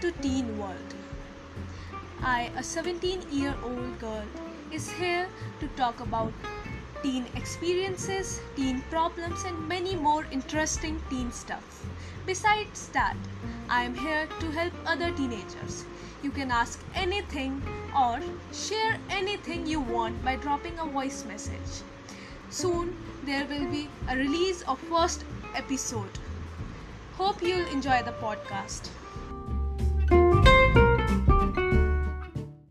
to Teen World. I, a 17 year old girl, is here to talk about teen experiences, teen problems, and many more interesting teen stuff. Besides that, I am here to help other teenagers. You can ask anything or share anything you want by dropping a voice message. Soon there will be a release of first episode. Hope you'll enjoy the podcast.